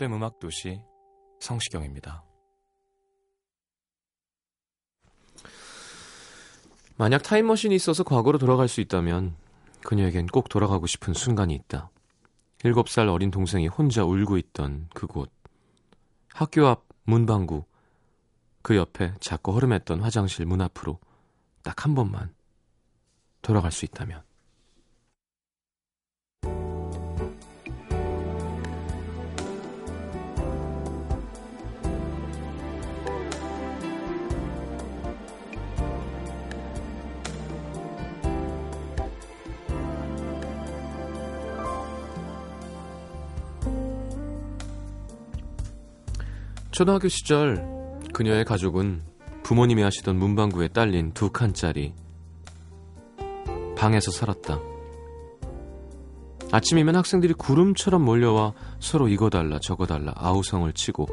FM 음악 도시 성시경입니다. 만약 타임머신이 있어서 과거로 돌아갈 수 있다면 그녀에겐 꼭 돌아가고 싶은 순간이 있다. 일곱 살 어린 동생이 혼자 울고 있던 그곳. 학교 앞 문방구. 그 옆에 작고 허름했던 화장실 문 앞으로 딱 한 번만 돌아갈 수 있다면. 초등학교 시절 그녀의 가족은 부모님이 하시던 문방구에 딸린 두 칸짜리 방에서 살았다. 아침이면 학생들이 구름처럼 몰려와 서로 이거 달라 저거 달라 아우성을 치고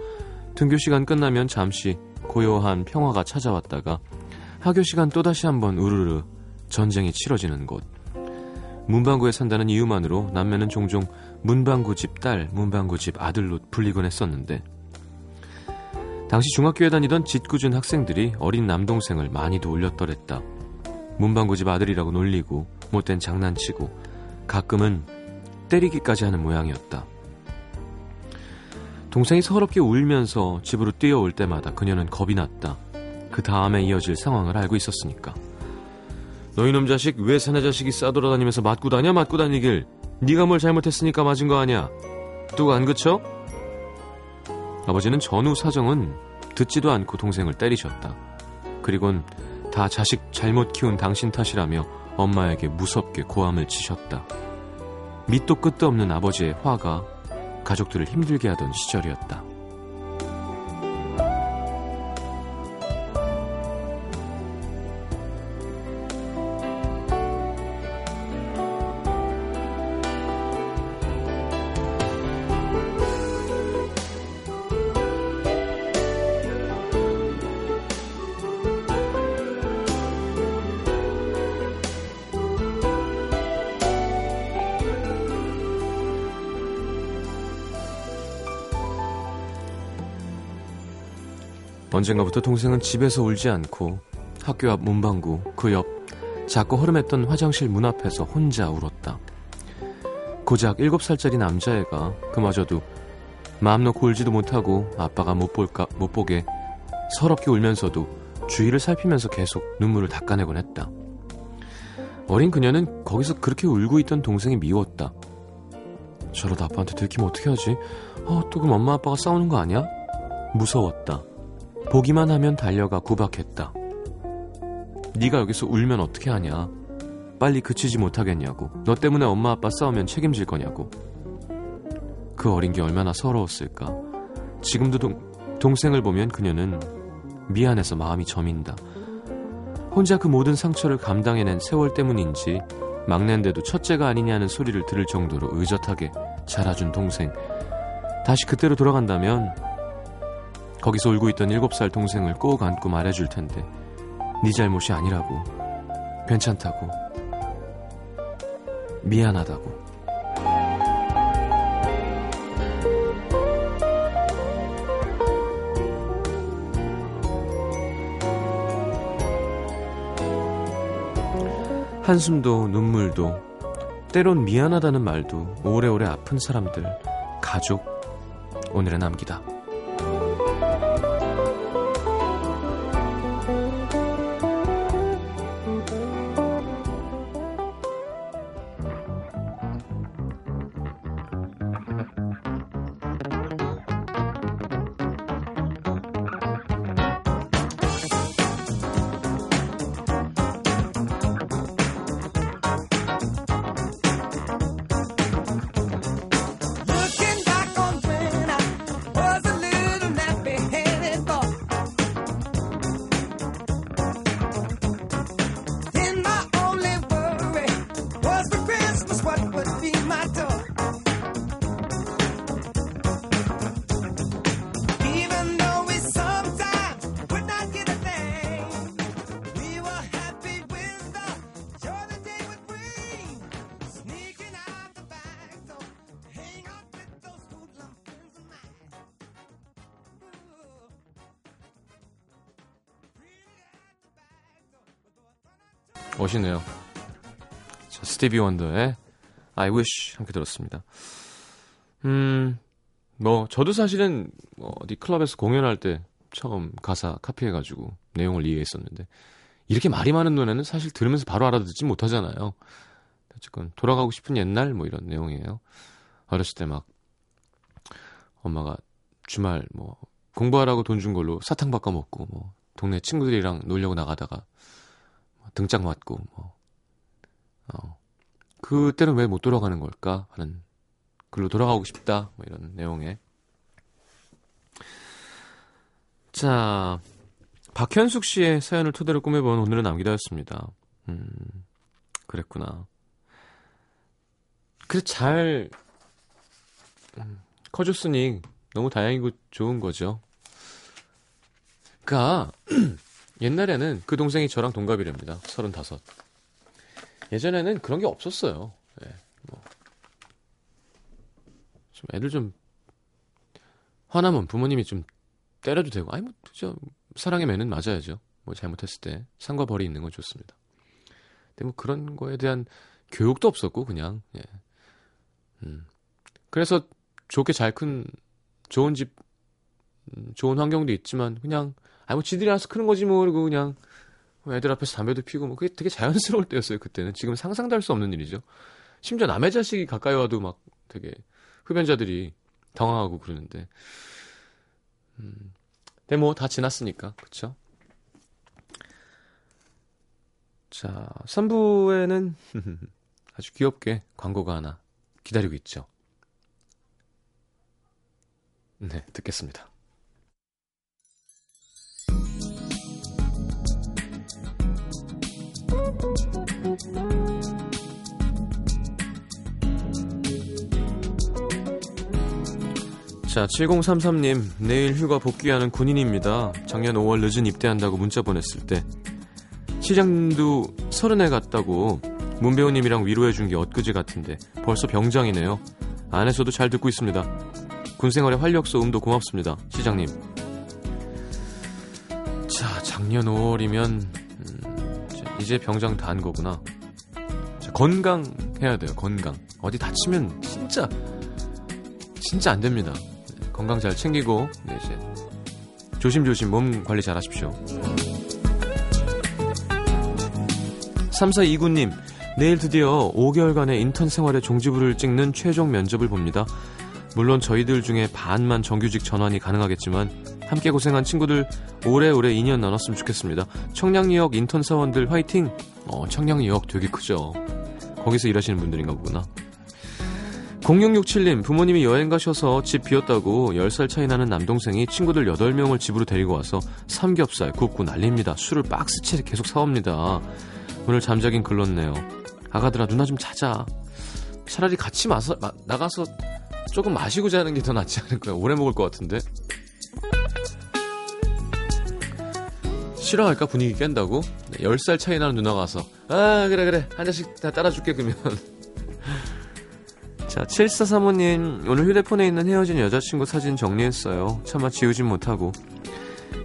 등교 시간 끝나면 잠시 고요한 평화가 찾아왔다가 하교 시간 또 다시 한번 우르르 전쟁이 치러지는 곳. 문방구에 산다는 이유만으로 남매는 종종 문방구 집 딸, 문방구 집 아들로 불리곤 했었는데 당시 중학교에 다니던 짓궂은 학생들이 어린 남동생을 많이도 울렸더랬다. 문방구집 아들이라고 놀리고 못된 장난치고 가끔은 때리기까지 하는 모양이었다. 동생이 서럽게 울면서 집으로 뛰어올 때마다 그녀는 겁이 났다. 그 다음에 이어질 상황을 알고 있었으니까. 너희 놈 자식 왜 사내 자식이 싸돌아다니면서 맞고 다녀 맞고 다니길 네가 뭘 잘못했으니까 맞은 거 아니야. 뚝안 그쳐? 아버지는 전후 사정은 듣지도 않고 동생을 때리셨다. 그리곤 다 자식 잘못 키운 당신 탓이라며 엄마에게 무섭게 고함을 치셨다. 밑도 끝도 없는 아버지의 화가 가족들을 힘들게 하던 시절이었다. 언젠가부터 동생은 집에서 울지 않고 학교 앞 문방구 그 옆 작고 허름했던 화장실 문 앞에서 혼자 울었다. 고작 7살짜리 남자애가 그마저도 마음 놓고 울지도 못하고 아빠가 못 볼까 못 보게 서럽게 울면서도 주위를 살피면서 계속 눈물을 닦아내곤 했다. 어린 그녀는 거기서 그렇게 울고 있던 동생이 미웠다. 저러다 아빠한테 들키면 어떻게 하지? 어, 또 그럼 엄마 아빠가 싸우는 거 아니야? 무서웠다. 보기만 하면 달려가 구박했다. 네가 여기서 울면 어떻게 하냐? 빨리 그치지 못하겠냐고. 너 때문에 엄마 아빠 싸우면 책임질 거냐고. 그 어린 게 얼마나 서러웠을까. 지금도 동, 동생을 보면 그녀는 미안해서 마음이 저민다. 혼자 그 모든 상처를 감당해낸 세월 때문인지 막내인데도 첫째가 아니냐는 소리를 들을 정도로 의젓하게 자라준 동생. 다시 그때로 돌아간다면 거기서 울고 있던 7살 동생을 꼭 안고 말해줄 텐데 네 잘못이 아니라고. 괜찮다고. 미안하다고. 한숨도 눈물도 때론 미안하다는 말도 오래오래 아픈 사람들 가족 오늘의 남기다. 멋이네요. 자, 스티비 원더의 I Wish 함께 들었습니다. 음, 뭐 저도 사실은 뭐 어디 클럽에서 공연할 때 처음 가사 카피해가지고 내용을 이해했었는데 이렇게 말이 많은 노래는 사실 들으면서 바로 알아듣지 못하잖아요. 어쨌건 돌아가고 싶은 옛날 뭐 이런 내용이에요. 어렸을 때 막 엄마가 주말 뭐 공부하라고 돈 준 걸로 사탕 바꿔 먹고 뭐 동네 친구들이랑 놀려고 나가다가 뭐 등짝 맞고 뭐 어, 그때는 왜 못 돌아가는 걸까 하는 글로 돌아가고 싶다 뭐 이런 내용의 자 박현숙 씨의 사연을 토대로 꾸며본 오늘은 남기다였습니다. 음 그랬구나. 그래 잘 음, 커줬으니 너무 다행이고 좋은 거죠. 그니까 옛날에는 그 동생이 저랑 동갑이랍니다. 서른다섯. 예전에는 그런 게 없었어요. 네, 뭐. 좀 애들 좀 화나면 부모님이 좀 때려도 되고 아니 뭐 저 사랑의 매는 맞아야죠. 뭐 잘못했을 때 상과 벌이 있는 건 좋습니다. 근데 뭐 그런 거에 대한 교육도 없었고 그냥 예. 음. 그래서 좋게 잘 큰 좋은 집 음, 좋은 환경도 있지만 그냥 아니 뭐 지들이 알아서 크는 거지 뭐. 그리고 그냥 애들 앞에서 담배도 피고 뭐. 그게 되게 자연스러울 때였어요 그때는. 지금 상상도 할 수 없는 일이죠. 심지어 남의 자식이 가까이 와도 막 되게 흡연자들이 당황하고 그러는데. 음. 근데 뭐 다 지났으니까. 그쵸? 자 3부에는 아주 귀엽게 광고가 하나 기다리고 있죠. 네 듣겠습니다 자, 7033님, 내일 휴가 복귀하는 군인입니다. 작년 5월 늦은 입대한다고 문자 보냈을 때, 시장도 서른에 갔다고 문배우님이랑 위로해준 게 엊그제 같은데, 벌써 병장이네요. 안에서도 잘 듣고 있습니다. 군생활의 활력소 음도 고맙습니다. 시장님. 자, 작년 5월이면, 음, 이제 병장 다 한 거구나. 자, 건강해야 돼요, 건강. 어디 다치면 진짜, 진짜 안 됩니다. 건강 잘 챙기고 네, 이제 조심조심 몸 관리 잘 하십시오. 3429님, 내일 드디어 5개월간의 인턴 생활의 종지부를 찍는 최종 면접을 봅니다. 물론 저희들 중에 반만 정규직 전환이 가능하겠지만 함께 고생한 친구들 오래오래 인연 나눴으면 좋겠습니다. 청량리역 인턴 사원들 화이팅! 어, 청량리역 되게 크죠. 거기서 일하시는 분들인가 보구나. 0667님, 부모님이 여행 가셔서 집 비었다고 10살 차이 나는 남동생이 친구들 8명을 집으로 데리고 와서 삼겹살 굽고 난립니다. 술을 박스채 계속 사옵니다. 오늘 잠자긴 글렀네요. 아가들아, 누나 좀 자자. 차라리 같이 마서, 마, 나가서 조금 마시고 자는 게 더 낫지 않을까요? 오래 먹을 것 같은데. 싫어할까? 분위기 깬다고? 10살 차이 나는 누나가 와서, 아, 그래, 그래. 한 잔씩 다 따라줄게, 그러면. 자, 7435님, 오늘 휴대폰에 있는 헤어진 여자친구 사진 정리했어요. 차마 지우진 못하고,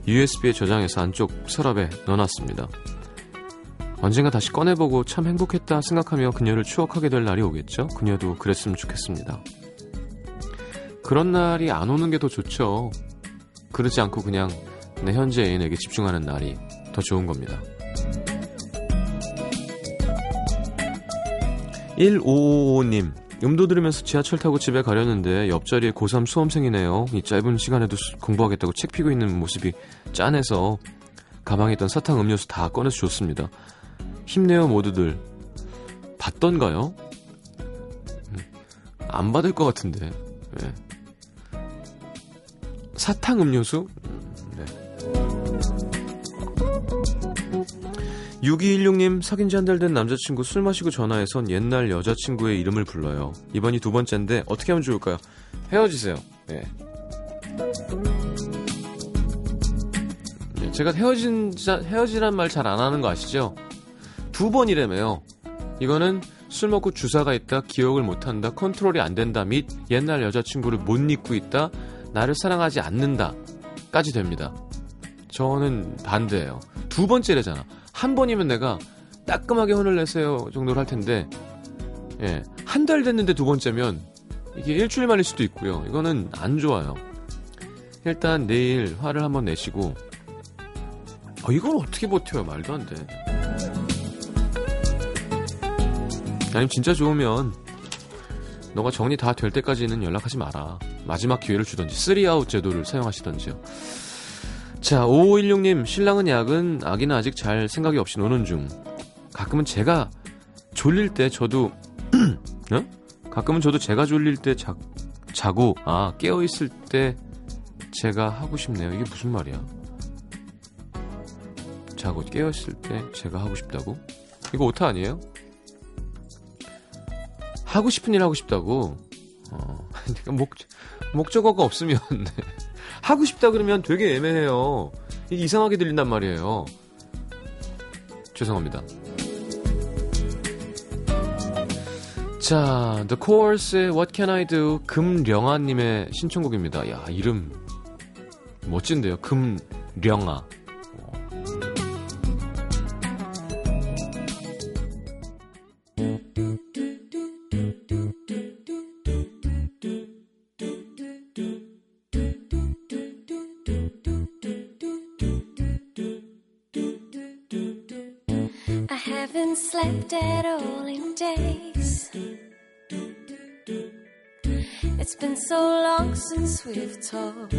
USB에 저장해서 안쪽 서랍에 넣어놨습니다. 언젠가 다시 꺼내보고 참 행복했다 생각하며 그녀를 추억하게 될 날이 오겠죠? 그녀도 그랬으면 좋겠습니다. 그런 날이 안 오는 게 더 좋죠. 그러지 않고 그냥 내 현재 애인에게 집중하는 날이 더 좋은 겁니다. 1555님, 음도 들으면서 지하철 타고 집에 가려는데 옆자리에 고3 수험생이네요. 이 짧은 시간에도 공부하겠다고 책 피고 있는 모습이 짠해서 가방에 있던 사탕 음료수 다 꺼내서 줬습니다. 힘내요 모두들. 받던가요? 음, 안 받을 것 같은데. 네. 사탕 음료수? 6216님, 사귄 지 한 달 된 남자친구 술 마시고 전화해선 옛날 여자친구의 이름을 불러요. 이번이 두 번째인데 어떻게 하면 좋을까요? 헤어지세요. 네. 네 제가 헤어진, 헤어지란 말 잘 안 하는 거 아시죠? 두 번이라며요. 이거는 술 먹고 주사가 있다, 기억을 못 한다, 컨트롤이 안 된다, 및 옛날 여자친구를 못 잊고 있다, 나를 사랑하지 않는다, 까지 됩니다. 저는 반대예요. 두 번째래잖아. 한 번이면 내가 따끔하게 혼을 내세요 정도로 할 텐데 예, 한 달 됐는데 두 번째면 이게 일주일 만일 수도 있고요. 이거는 안 좋아요. 일단 내일 화를 한번 내시고 어, 이걸 어떻게 버텨요? 말도 안 돼. 아니면 진짜 좋으면 너가 정리 다 될 때까지는 연락하지 마라. 마지막 기회를 주던지 3아웃 제도를 사용하시던지요. 자, 5516님, 신랑은 야근, 아기는 아직 잘 생각이 없이 노는 중. 가끔은 제가 졸릴 때 저도, 네? 가끔은 저도 제가 졸릴 때 자, 자고, 아, 깨어있을 때 제가 하고 싶네요. 이게 무슨 말이야? 자고 깨어있을 때 제가 하고 싶다고? 이거 오타 아니에요? 하고 싶은 일 하고 싶다고? 어, 그러니까 목, 목적어가 없으면, 네. 하고 싶다 그러면 되게 애매해요. 이상하게 들린단 말이에요. 죄송합니다. 자, The Course의 What Can I Do 금령아님의 신청곡입니다. 야, 이름 멋진데요. 금령아. Haven't slept at all in days. It's been so long since we've talked.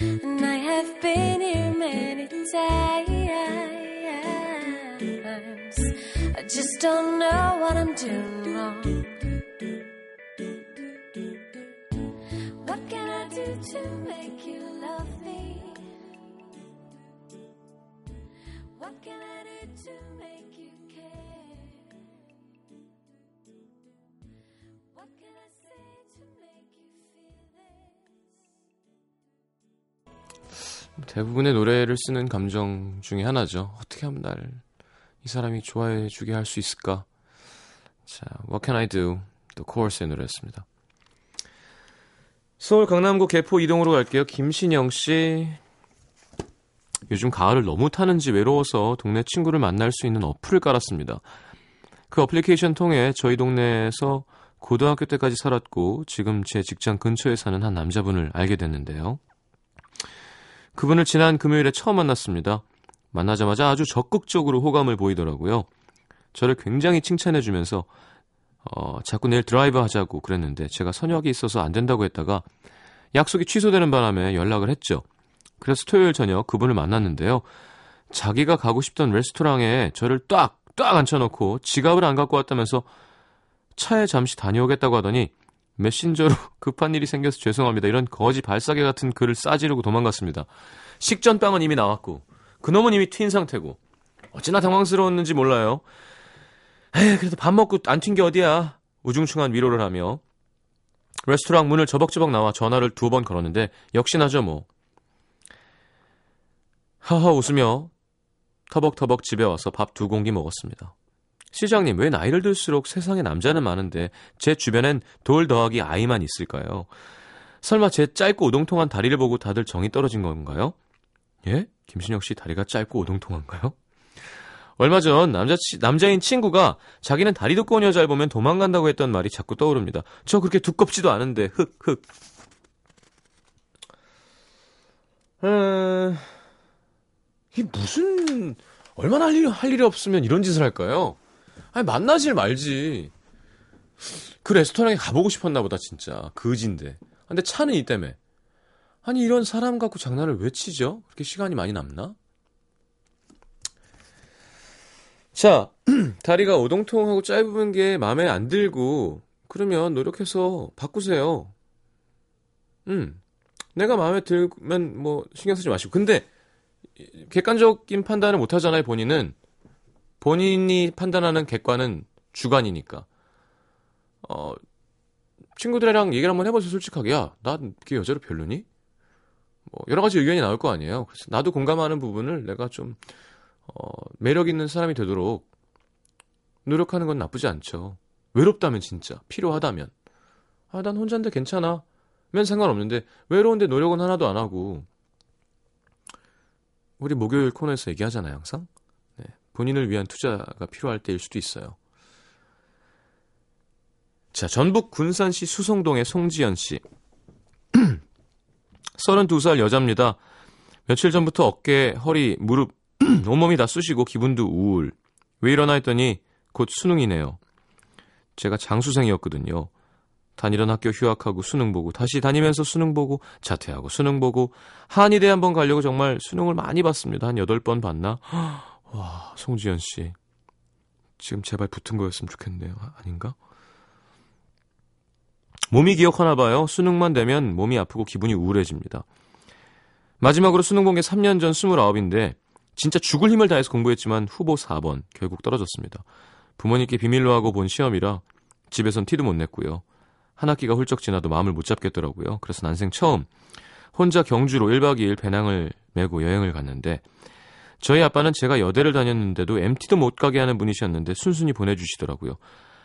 And I have been here many times. I just don't know what I'm doing wrong. 대부분의 노래를 쓰는 감정 중에 하나죠. 어떻게 하면 날 이 사람이 좋아해 주게 할 수 있을까? 자, What Can I Do? The Course의 노래였습니다. 서울 강남구 개포 이동으로 갈게요. 김신영 씨. 요즘 가을을 너무 타는지 외로워서 동네 친구를 만날 수 있는 어플을 깔았습니다. 그 어플리케이션 통해 저희 동네에서 고등학교 때까지 살았고 지금 제 직장 근처에 사는 한 남자분을 알게 됐는데요. 그분을 지난 금요일에 처음 만났습니다. 만나자마자 아주 적극적으로 호감을 보이더라고요. 저를 굉장히 칭찬해주면서 어, 자꾸 내일 드라이브 하자고 그랬는데 제가 선약이 있어서 안 된다고 했다가 약속이 취소되는 바람에 연락을 했죠. 그래서 토요일 저녁 그분을 만났는데요. 자기가 가고 싶던 레스토랑에 저를 딱, 딱 앉혀놓고 지갑을 안 갖고 왔다면서 차에 잠시 다녀오겠다고 하더니 메신저로 급한 일이 생겨서 죄송합니다. 이런 거지 발사계 같은 글을 싸지르고 도망갔습니다. 식전빵은 이미 나왔고 그놈은 이미 튄 상태고 어찌나 당황스러웠는지 몰라요. 에이 그래도 밥 먹고 안 튄 게 어디야. 우중충한 위로를 하며 레스토랑 문을 저벅저벅 나와 전화를 두 번 걸었는데 역시나죠 뭐. 하하 웃으며 터벅터벅 집에 와서 밥 두 공기 먹었습니다. 시장님, 왜 나이를 들수록 세상에 남자는 많은데 제 주변엔 돌 더하기 아이만 있을까요? 설마 제 짧고 오동통한 다리를 보고 다들 정이 떨어진 건가요? 예? 김신혁 씨 다리가 짧고 오동통한가요? 얼마 전 남자, 남자인 친구가 자기는 다리 두꺼운 여자를 보면 도망간다고 했던 말이 자꾸 떠오릅니다. 저 그렇게 두껍지도 않은데, 흑, 흑. 음, 이게 무슨, 얼마나 할, 일, 할 일이 없으면 이런 짓을 할까요? 아니, 만나질 말지. 그 레스토랑에 가보고 싶었나 보다, 진짜. 그지인데. 근데 차는 이 때문에. 아니, 이런 사람 갖고 장난을 왜 치죠? 그렇게 시간이 많이 남나? 자, 다리가 오동통하고 짧은 게 마음에 안 들고, 그러면 노력해서 바꾸세요. 음. 내가 마음에 들면 뭐 신경 쓰지 마시고. 근데, 객관적인 판단을 못 하잖아요, 본인은. 본인이 판단하는 객관은 주관이니까. 어, 친구들이랑 얘기를 한번 해보세요, 솔직하게. 야, 난그 여자로 별로니? 뭐, 여러 가지 의견이 나올 거 아니에요. 그래서 나도 공감하는 부분을 내가 좀, 어, 매력 있는 사람이 되도록 노력하는 건 나쁘지 않죠. 외롭다면 진짜, 필요하다면. 아, 난 혼자인데 괜찮아. 면 상관없는데, 외로운데 노력은 하나도 안 하고, 우리 목요일 코너에서 얘기하잖아요, 항상. 네, 본인을 위한 투자가 필요할 때일 수도 있어요. 자, 전북 군산시 수성동의 송지연 씨. 32살 여자입니다. 며칠 전부터 어깨, 허리, 무릎, 온몸이 다 쑤시고 기분도 우울. 왜 이러나 했더니 곧 수능이네요. 제가 장수생이었거든요. 다니던 학교 휴학하고 수능 보고 다시 다니면서 수능 보고 자퇴하고 수능 보고 한의대 한번 가려고 정말 수능을 많이 봤습니다. 한 8번 봤나? 와, 송지연 씨. 지금 제발 붙은 거였으면 좋겠네요. 아, 아닌가? 몸이 기억하나 봐요. 수능만 되면 몸이 아프고 기분이 우울해집니다. 마지막으로 수능 본 게 3년 전 29인데 진짜 죽을 힘을 다해서 공부했지만 후보 4번 결국 떨어졌습니다. 부모님께 비밀로 하고 본 시험이라 집에선 티도 못 냈고요. 한 학기가 훌쩍 지나도 마음을 못 잡겠더라고요. 그래서 난생 처음 혼자 경주로 1박 2일 배낭을 메고 여행을 갔는데 저희 아빠는 제가 여대를 다녔는데도 MT도 못 가게 하는 분이셨는데 순순히 보내주시더라고요.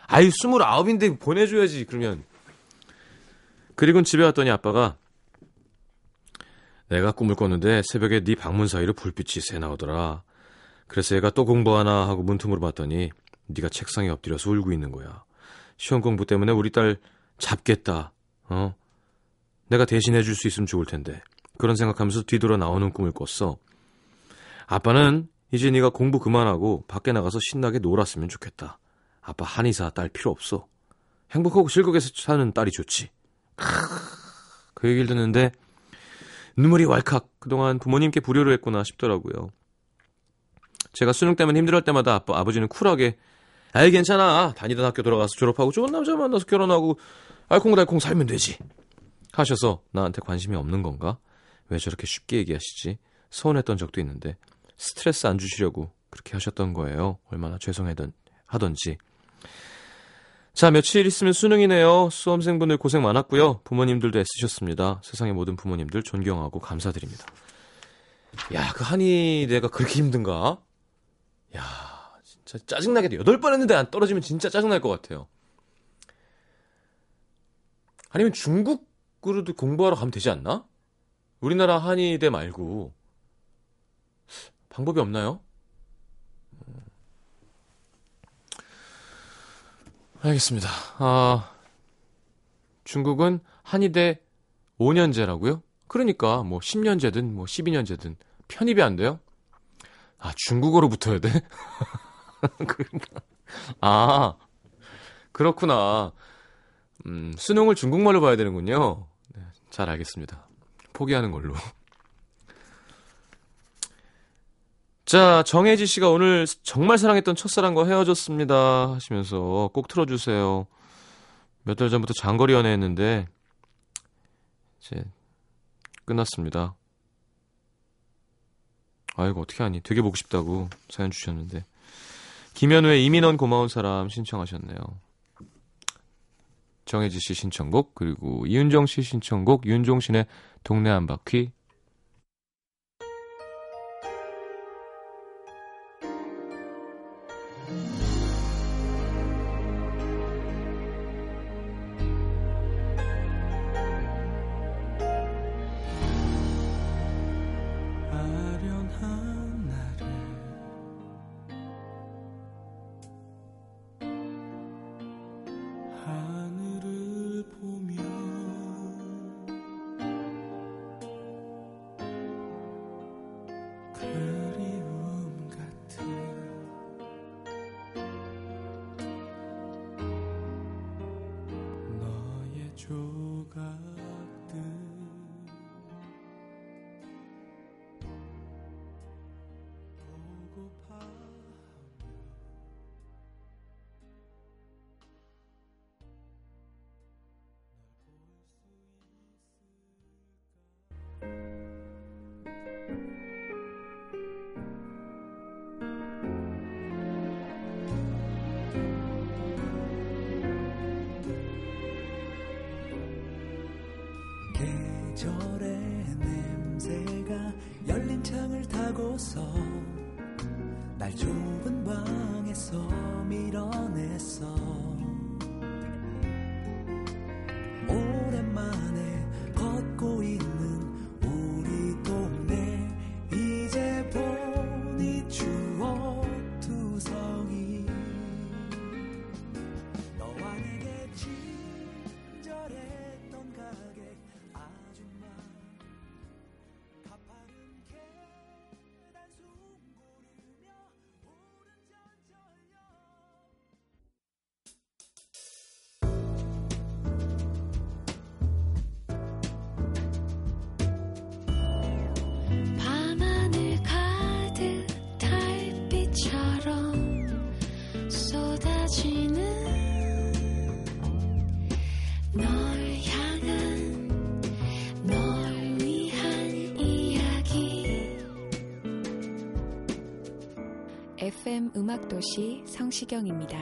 아이 29인데 보내줘야지 그러면 그리고 집에 왔더니 아빠가 내가 꿈을 꿨는데 새벽에 네 방문 사이로 불빛이 새 나오더라. 그래서 얘가 또 공부하나 하고 문틈으로 봤더니 네가 책상에 엎드려서 울고 있는 거야. 시험 공부 때문에 우리 딸 잡겠다. 어? 내가 대신해 줄 수 있으면 좋을 텐데. 그런 생각하면서 뒤돌아 나오는 꿈을 꿨어. 아빠는 이제 네가 공부 그만하고 밖에 나가서 신나게 놀았으면 좋겠다. 아빠 한의사 딸 필요 없어. 행복하고 즐겁게 사는 딸이 좋지. 그 얘기를 듣는데 눈물이 왈칵 그동안 부모님께 불효를 했구나 싶더라고요. 제가 수능 때문에 힘들할 때마다 아빠, 아버지는 쿨하게 아이 괜찮아 다니던 학교 돌아가서 졸업하고 좋은 남자 만나서 결혼하고 알콩달콩 살면 되지 하셔서 나한테 관심이 없는 건가? 왜 저렇게 쉽게 얘기하시지? 서운했던 적도 있는데 스트레스 안 주시려고 그렇게 하셨던 거예요. 얼마나 죄송하던 하던지. 자, 며칠 있으면 수능이네요. 수험생분들 고생 많았고요. 부모님들도 애쓰셨습니다. 세상의 모든 부모님들 존경하고 감사드립니다. 야, 그 한의대가 그렇게 힘든가? 야, 진짜 짜증나게 돼. 여덟 번 했는데 안 떨어지면 진짜 짜증날 것 같아요. 아니면 중국으로도 공부하러 가면 되지 않나? 우리나라 한의대 말고 방법이 없나요? 알겠습니다. 아, 중국은 한의대 5년제라고요? 그러니까 뭐 10년제든 뭐 12년제든 편입이 안 돼요? 아, 중국어로 붙어야 돼? 아, 그렇구나. 음, 수능을 중국말로 봐야 되는군요. 네, 잘 알겠습니다. 포기하는 걸로. 자, 정혜지 씨가 오늘 정말 사랑했던 첫사랑과 헤어졌습니다 하시면서 꼭 틀어주세요. 몇 달 전부터 장거리 연애했는데 이제 끝났습니다. 아이고 어떻게 하니? 되게 보고 싶다고 사연 주셨는데 김현우의 이민원 고마운 사람 신청하셨네요. 정혜지 씨 신청곡 그리고 이윤정 씨 신청곡 윤종신의 동네 한 바퀴 조각 타고서 날 좁은 FM 음악도시 성시경입니다.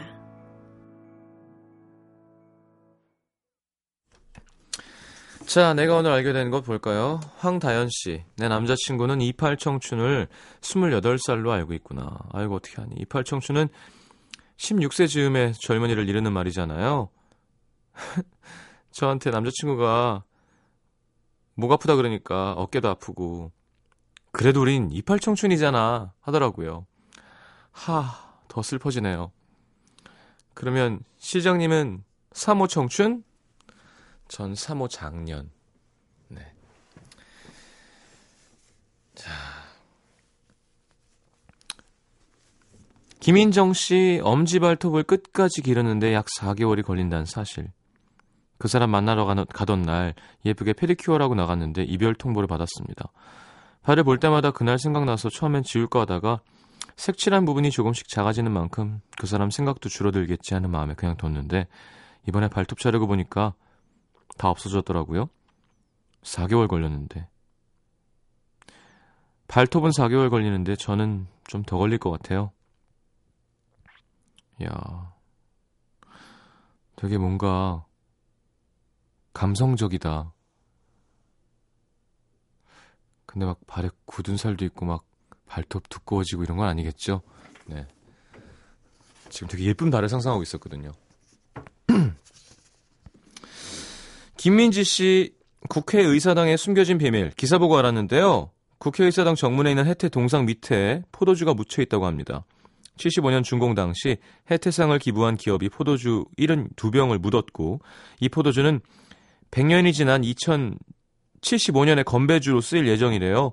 자, 내가 오늘 알게 된 것 볼까요? 황다연 씨. 내 남자친구는 28 청춘을 28살로 알고 있구나. 아이고, 어떻게 하니. 28 청춘은 16세 즈음에 젊은이를 이르는 말이잖아요. 저한테 남자친구가 목 아프다 그러니까 어깨도 아프고 그래도 우린 28 청춘이잖아 하더라고요. 하, 더 슬퍼지네요. 그러면 시장님은 3호 청춘? 전 3호 작년. 네. 자. 김인정 씨 엄지발톱을 끝까지 기르는데 약 4개월이 걸린다는 사실. 그 사람 만나러 가던, 날 예쁘게 페디큐어라고 나갔는데 이별 통보를 받았습니다. 발을 볼 때마다 그날 생각나서 처음엔 지울까 하다가 색칠한 부분이 조금씩 작아지는 만큼 그 사람 생각도 줄어들겠지 하는 마음에 그냥 뒀는데 이번에 발톱 자르고 보니까 다 없어졌더라고요. 4개월 걸렸는데. 발톱은 4개월 걸리는데 저는 좀 더 걸릴 것 같아요. 야 되게 뭔가 감성적이다. 근데 막 발에 굳은 살도 있고 막 발톱 두꺼워지고 이런 건 아니겠죠? 네. 지금 되게 예쁜 발을 상상하고 있었거든요. 김민지 씨 국회 의사당에 숨겨진 비밀 기사 보고 알았는데요. 국회 의사당 정문에 있는 혜태 동상 밑에 포도주가 묻혀 있다고 합니다. 75년 준공 당시 혜태상을 기부한 기업이 포도주 72병을 묻었고 이 포도주는 100년이 지난 2075년에 건배주로 쓰일 예정이래요.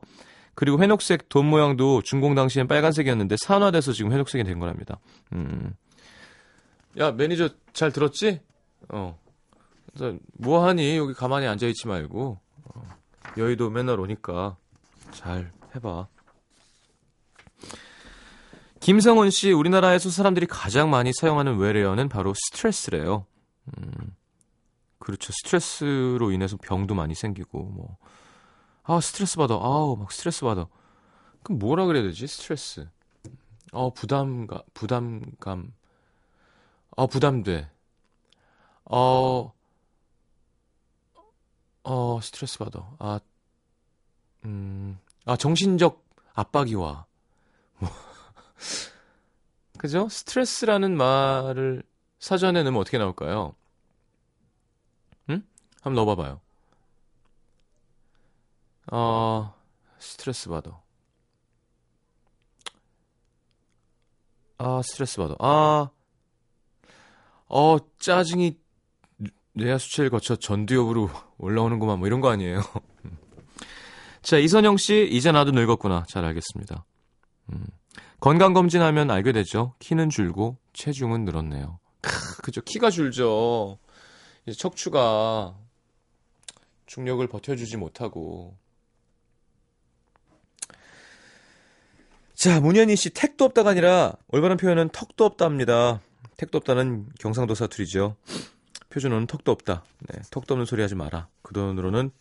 그리고 회녹색 돈 모양도 준공 당시엔 빨간색이었는데 산화돼서 지금 회녹색이 된 거랍니다. 음. 야 매니저 잘 들었지? 어. 뭐하니 여기 가만히 앉아 있지 말고 어, 여의도 맨날 오니까 잘 해봐. 김성훈 씨, 우리나라에서 사람들이 가장 많이 사용하는 외래어는 바로 스트레스래요. 음, 그렇죠. 스트레스로 인해서 병도 많이 생기고, 뭐. 아, 스트레스 받아. 아우, 막 스트레스 받아. 그럼 뭐라 그래야 되지? 스트레스. 어, 부담감, 부담감. 아, 부담돼. 어, 어, 스트레스 받아. 아, 음, 아, 정신적 압박이 와. 뭐. 그죠? 스트레스라는 말을 사전에 넣으면 어떻게 나올까요? 응? 한번 넣어봐봐요. 어, 스트레스 받아. 아, 스트레스 받아. 아, 어, 짜증이 뇌하 수치를 거쳐 전두엽으로 올라오는구만, 뭐 이런 거 아니에요. 자, 이선영 씨, 이제 나도 늙었구나. 잘 알겠습니다. 음. 건강검진하면 알게 되죠. 키는 줄고 체중은 늘었네요. 크, 그죠. 키가 줄죠. 척추가 중력을 버텨주지 못하고. 자, 문현희 씨, 택도 없다가 아니라 올바른 표현은 턱도 없답니다. 택도 없다는 경상도 사투리죠. 표준어는 턱도 없다. 네, 턱도 없는 소리 하지 마라. 그 돈으로는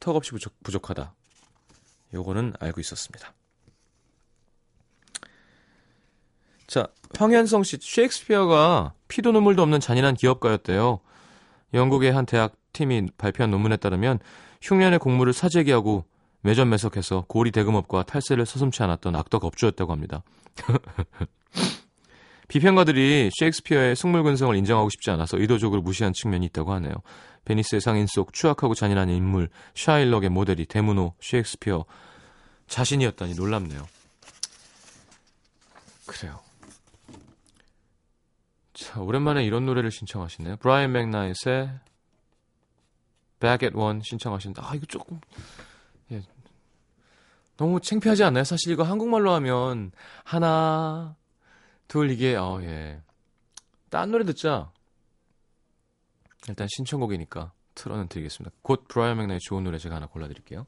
턱 없이 부족, 부족하다. 요거는 알고 있었습니다. 자, 황현성 씨, 셰익스피어가 피도 눈물도 없는 잔인한 기업가였대요. 영국의 한 대학 팀이 발표한 논문에 따르면 흉년의 공물을 사재기하고 매점 매석해서 고리 대금업과 탈세를 서슴치 않았던 악덕 업주였다고 합니다. 비평가들이 셰익스피어의 속물근성을 인정하고 싶지 않아서 의도적으로 무시한 측면이 있다고 하네요. 베니스의 상인 속 추악하고 잔인한 인물 샤일럭의 모델이 대문호 셰익스피어 자신이었다니 놀랍네요. 그래요. 자, 오랜만에 이런 노래를 신청하시네요. 브라이언 맥나잇의 Back at One 신청하신다. 아, 이거 조금 예. 너무 창피하지 않나요? 사실 이거 한국말로 하면 하나 둘 이게 어 예. 딴 노래 듣자. 일단 신청곡이니까 틀어는 드리겠습니다. 곧 브라이언 맥나잇 좋은 노래 제가 하나 골라 드릴게요.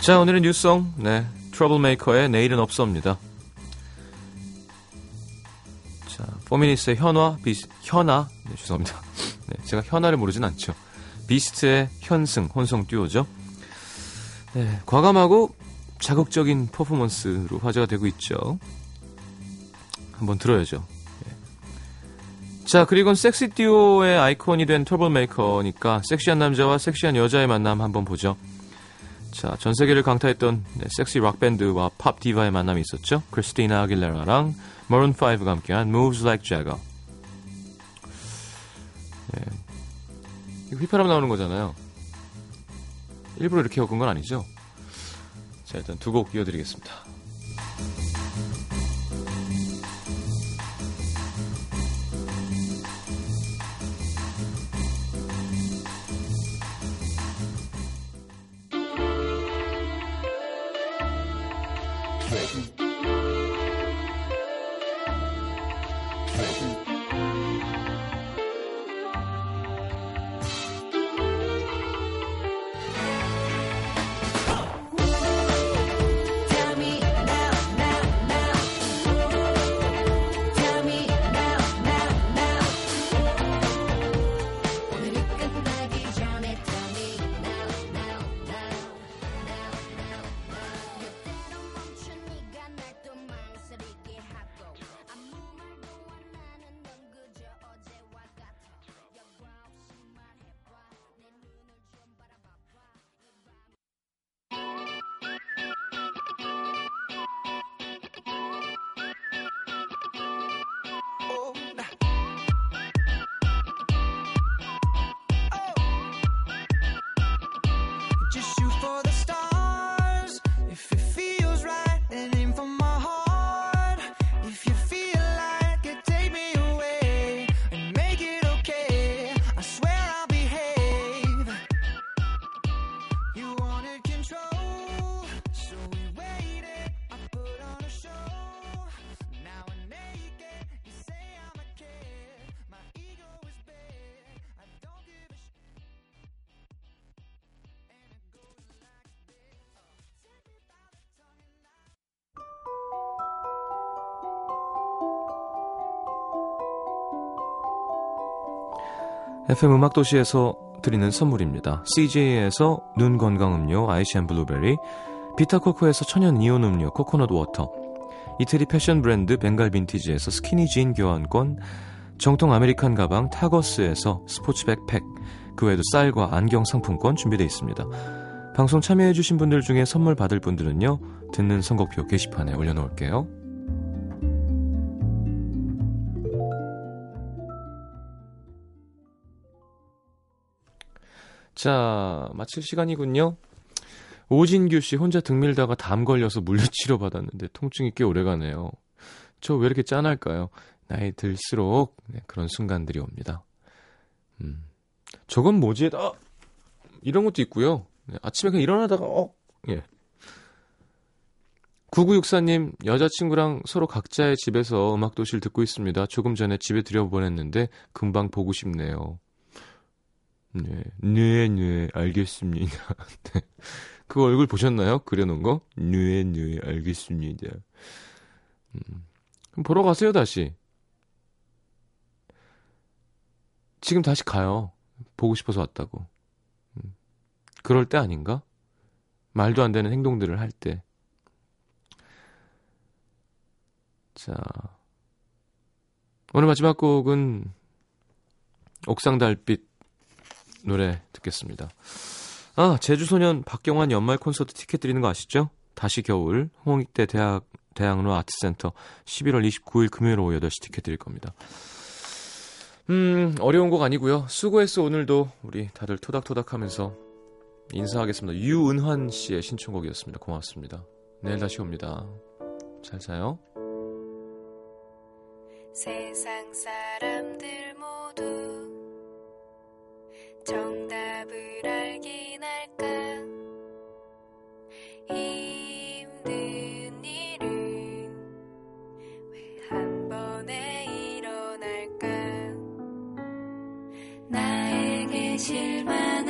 자, 오늘의 new song, 네. 트러블메이커의 내일은 없어입니다. 자, 포미닛의 현화, 비스, 현아, 네, 죄송합니다. 네, 제가 현아를 모르진 않죠. 비스트의 현승, 혼성 듀오죠. 네, 과감하고 자극적인 퍼포먼스로 화제가 되고 있죠. 한번 들어야죠. 네. 자, 그리고 섹시 듀오의 아이콘이 된 트러블메이커니까 섹시한 남자와 섹시한 여자의 만남 한번 보죠. 자, 전 세계를 강타했던 네, 섹시 락 밴드와 팝 디바의 만남이 있었죠. 크리스티나 아길레라랑 머룬 5가 함께한 Moves Like Jagger. 네. 이거 휘파람 나오는 거잖아요. 일부러 이렇게 엮은 건 아니죠? 자, 일단 두 곡 이어드리겠습니다. FM 음악도시에서 드리는 선물입니다. CJ에서 눈 건강 음료 아이시안 블루베리, 비타코코에서 천연 이온 음료 코코넛 water, 이태리 패션 브랜드 벵갈 빈티지에서 스키니진 교환권, 정통 American 가방 타거스에서 스포츠 백팩, 그 외에도 쌀과 안경 상품권 준비되어 있습니다. 방송 참여해주신 분들 중에 선물 받을 분들은요, 듣는 선곡표 게시판에 올려놓을게요. 자, 마칠 시간이군요. 오진규 씨 혼자 등 밀다가 담 걸려서 물리치료 받았는데 통증이 꽤 오래 가네요. 저 왜 이렇게 짠할까요? 나이 들수록 네, 그런 순간들이 옵니다. 음. 저건 뭐지? 아! 이런 것도 있고요. 네, 아침에 그냥 일어나다가 어, 예. 9964님, 여자친구랑 서로 각자의 집에서 음악도시를 듣고 있습니다. 조금 전에 집에 들여보냈는데 금방 보고 싶네요. 네, 네, 네, 알겠습니다. 네. 그 얼굴 보셨나요? 그려놓은 거? 네, 네, 알겠습니다. 음, 그럼 보러 가세요, 다시. 지금 다시 가요. 보고 싶어서 왔다고. 음, 그럴 때 아닌가? 말도 안 되는 행동들을 할 때. 자. 오늘 마지막 곡은 옥상 달빛 노래 듣겠습니다. 아, 제주소년 박경환 연말 콘서트 티켓 드리는 거 아시죠? 다시 겨울 홍익대 대학 대학로 아트센터 11월 29일 금요일 오후 8시 티켓 드릴 겁니다. 음, 어려운 곡 아니고요. 수고했어 오늘도 우리 다들 토닥토닥 하면서 인사하겠습니다. 유은환 씨의 신청곡이었습니다. 고맙습니다. 내일 다시 옵니다. 잘 자요. 세상 사람들 모두 정답을 알긴 할까? 힘든 일은 왜 한 번에 일어날까? 나에게 실망